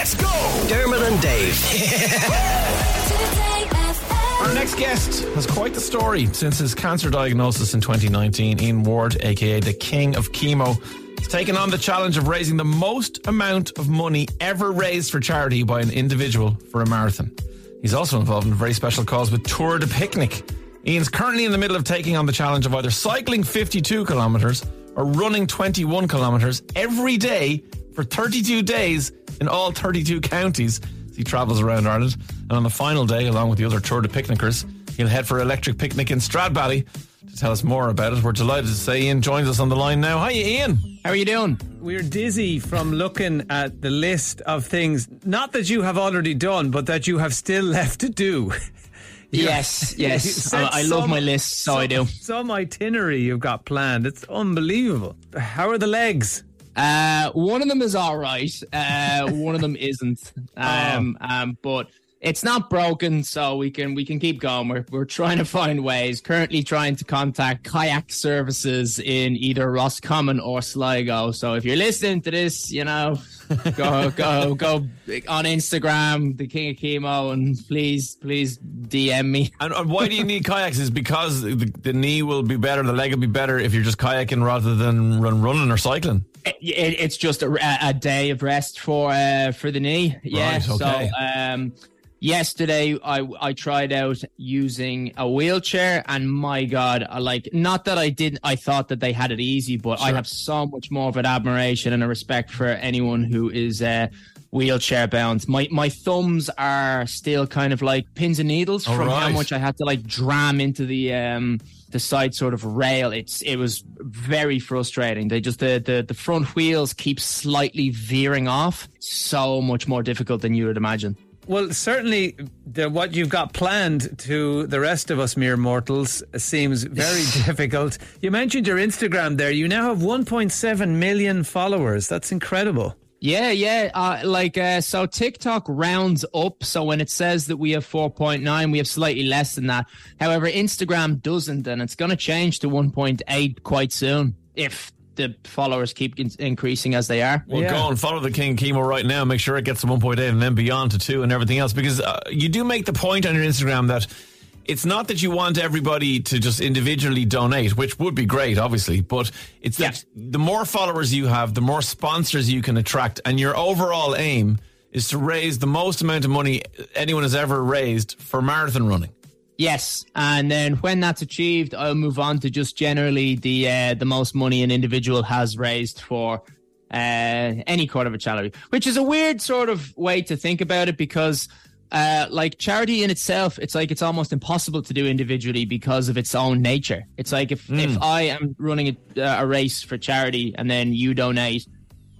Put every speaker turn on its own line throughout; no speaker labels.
Let's go!
Dermot and Dave.
Our next guest has quite the story since his cancer diagnosis in 2019. Iain Ward, aka the King of Chemo, has taken on the challenge of raising the most amount of money ever raised for charity by an individual for a marathon. He's also involved in a very special cause with Tour de Picnic. Iain's currently in the middle of taking on the challenge of either cycling 52 kilometres or running 21 kilometres every day for 32 days in all 32 counties as he travels around Ireland. And on the final day, along with the other Tour de Picnickers, he'll head for Electric Picnic in Stradbally. To tell us more about it, we're delighted to say Iain joins us on the line now. Hi, Iain.
How are you doing?
We're dizzy from looking at the list of things, not that you have already done, but that you have still left to do.
Yes, yes.
said
I, I love
some-
my list, so I do.
Some itinerary you've got planned. It's unbelievable. How are the legs?
Uh, one of them is all right. Uh, one of them isn't.
Oh.
Um, um, but it's not broken, so we can we can keep going. We're we're trying to find ways. Currently trying to contact kayak services in either Roscommon or Sligo. So if you're listening to this, you know, go go go on Instagram, the King of Chemo, and please please DM me.
And, and why do you need kayaks? Is because the, the knee will be better, the leg will be better if you're just kayaking rather than run running or cycling.
It, it- it's just a, a day of rest for uh, for the knee. Yeah.
Right, okay.
So um, yesterday I I tried out using a wheelchair, and my God, I like not that I didn't I thought that they had it easy, but I have so much more of an admiration and a respect for anyone who is. Uh, Wheelchair bound. My my thumbs are still kind of like pins and needles
Oh,
from how much I had to like dram into the um the side sort of rail. It's it was very frustrating. They just the the, the front wheels keep slightly veering off. So much more difficult than you would imagine.
Well, certainly the, what you've got planned to the rest of us mere mortals seems very difficult. You mentioned your Instagram there. You now have 1.7 million followers. That's incredible.
Yeah, yeah. Uh, like uh, so, TikTok rounds up. So when it says that we have 4.9, we have slightly less than that. However, Instagram doesn't, and it's going to change to 1.8 quite soon if the followers keep in- increasing as they are.
Well,
Yeah.
go and follow the King Chemo right now. Make sure it gets to 1.8 and then beyond to 2 and everything else. Because uh, you do make the point on your Instagram that it's not that you want everybody to just individually donate, which would be great, obviously, but it's that the more followers you have, the more sponsors you can attract. And your overall aim is to raise the most amount of money anyone has ever raised for marathon running.
Yes, and then when that's achieved, I'll move on to just generally the uh, the most money an individual has raised for uh, any kind of a charity, which is a weird sort of way to think about it because. Uh, like charity in itself, it's like it's almost impossible to do individually because of its own nature. It's like if, if I am running a, a race for charity and then you donate,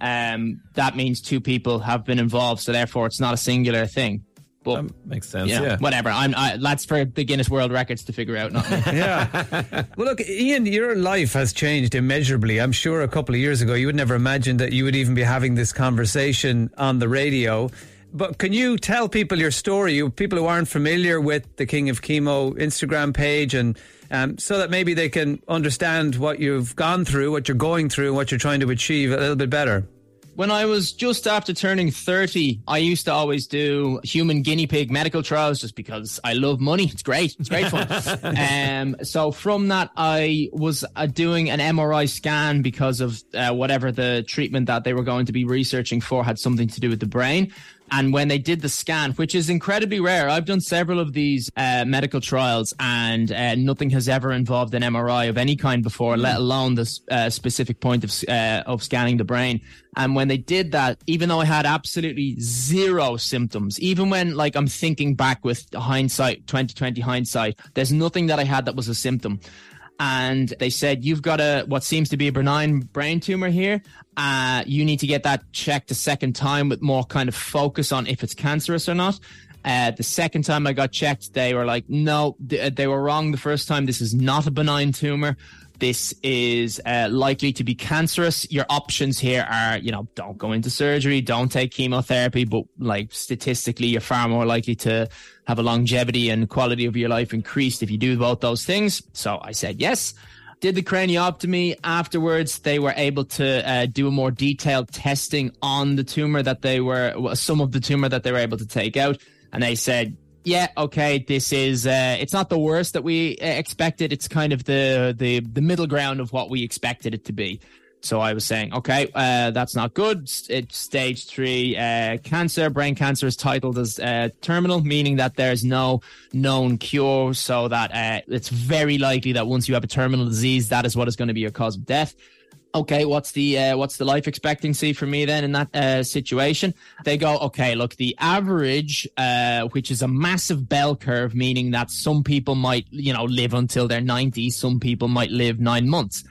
um, that means two people have been involved, so therefore it's not a singular thing. But
Um, Makes sense.
you know,
yeah.
whatever. I'm I, that's for the Guinness World Records to figure out, not me.
Yeah. well, look, Iain, your life has changed immeasurably. I'm sure a couple of years ago you would never imagine that you would even be having this conversation on the radio. But can you tell people your story? You people who aren't familiar with the King of Chemo Instagram page, and um, so that maybe they can understand what you've gone through, what you're going through, what you're trying to achieve a little bit better.
When I was just after turning 30, I used to always do human guinea pig medical trials just because I love money. It's great. It's great fun. um, so from that, I was uh, doing an MRI scan because of uh, whatever the treatment that they were going to be researching for had something to do with the brain. And when they did the scan, which is incredibly rare, I've done several of these uh, medical trials, and uh, nothing has ever involved an MRI of any kind before, let alone the uh, specific point of uh, of scanning the brain. And when they did that, even though I had absolutely zero symptoms, even when like I'm thinking back with hindsight, 2020 hindsight, there's nothing that I had that was a symptom and they said you've got a what seems to be a benign brain tumor here. Uh, you need to get that checked a second time with more kind of focus on if it's cancerous or not. Uh, the second time I got checked, they were like, no, th- they were wrong the first time. This is not a benign tumor. This is uh, likely to be cancerous. Your options here are, you know, don't go into surgery, don't take chemotherapy, but like statistically, you're far more likely to have a longevity and quality of your life increased if you do both those things. So I said yes. did the craniotomy. Afterwards, they were able to uh, do a more detailed testing on the tumor that they were, some of the tumor that they were able to take out. And they said, yeah, okay, this is, uh, it's not the worst that we uh, expected. It's kind of the, the, the middle ground of what we expected it to be. So I was saying, okay, uh, that's not good. It's stage three uh, cancer. Brain cancer is titled as uh, terminal, meaning that there's no known cure. So that uh, it's very likely that once you have a terminal disease, that is what is going to be your cause of death. Okay, what's the uh, what's the life expectancy for me then in that uh, situation? They go, okay, look, the average, which is a massive bell curve, meaning that some people might, you know, live until they're ninety, some people might live nine months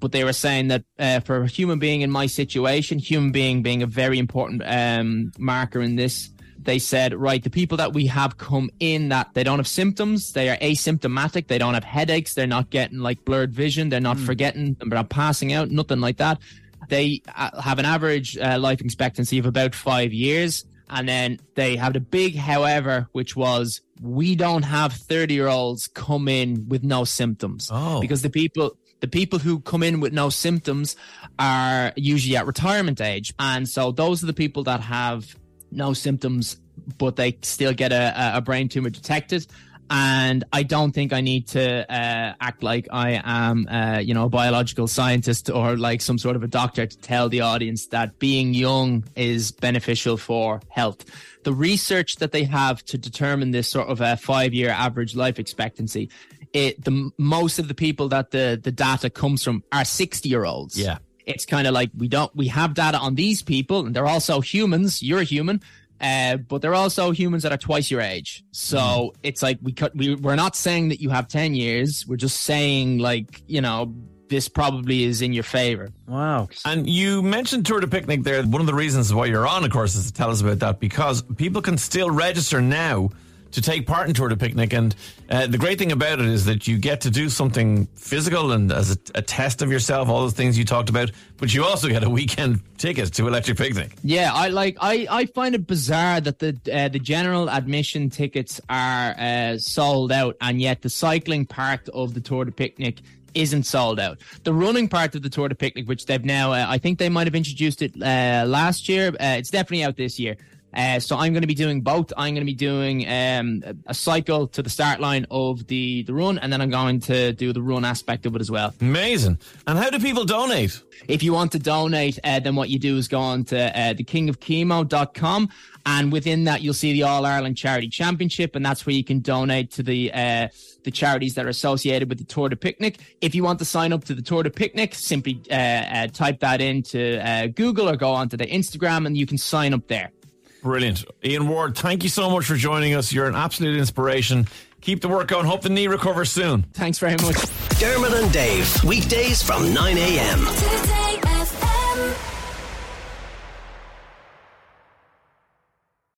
but they were saying that uh, for a human being in my situation, human being being a very important um, marker in this, they said, right, the people that we have come in that they don't have symptoms, they are asymptomatic, they don't have headaches, they're not getting like blurred vision, they're not mm. forgetting, they're not passing out, nothing like that. They uh, have an average uh, life expectancy of about five years. And then they have the big however, which was we don't have 30 year olds come in with no symptoms.
Oh.
Because the people, the people who come in with no symptoms are usually at retirement age. And so those are the people that have no symptoms, but they still get a, a brain tumor detected. And I don't think I need to uh, act like I am, uh, you know, a biological scientist or like some sort of a doctor to tell the audience that being young is beneficial for health. The research that they have to determine this sort of a five year average life expectancy it the most of the people that the the data comes from are 60 year olds.
Yeah.
It's kind of like we don't we have data on these people and they're also humans. You're a human. Uh, but they're also humans that are twice your age. So mm. it's like we cut, we, we're not saying that you have 10 years. We're just saying like, you know, this probably is in your favor.
Wow.
And you mentioned Tour de Picnic there. One of the reasons why you're on, of course, is to tell us about that because people can still register now to take part in Tour de Picnic. And uh, the great thing about it is that you get to do something physical and as a, a, test of yourself, all those things you talked about, but you also get a weekend ticket to Electric Picnic.
Yeah, I like. I, I find it bizarre that the uh, the general admission tickets are uh, sold out, and yet the cycling part of the Tour de Picnic isn't sold out. The running part of the Tour de Picnic, which they've now, uh, I think they might have introduced it uh, last year. Uh, it's definitely out this year. Uh, so I'm going to be doing both. I'm going to be doing um, a cycle to the start line of the, the run, and then I'm going to do the run aspect of it as well.
Amazing. And how do people donate?
If you want to donate, uh, then what you do is go on to uh, thekingofchemo.com, and within that you'll see the All Ireland Charity Championship, and that's where you can donate to the uh, the charities that are associated with the Tour de Picnic. If you want to sign up to the Tour de Picnic, simply uh, uh, type that into uh, Google or go onto the Instagram, and you can sign up there.
Brilliant. Iain Ward, thank you so much for joining us. You're an absolute inspiration. Keep the work going. Hope the knee recovers soon.
Thanks very much.
Dermot and Dave, weekdays from 9 a.m.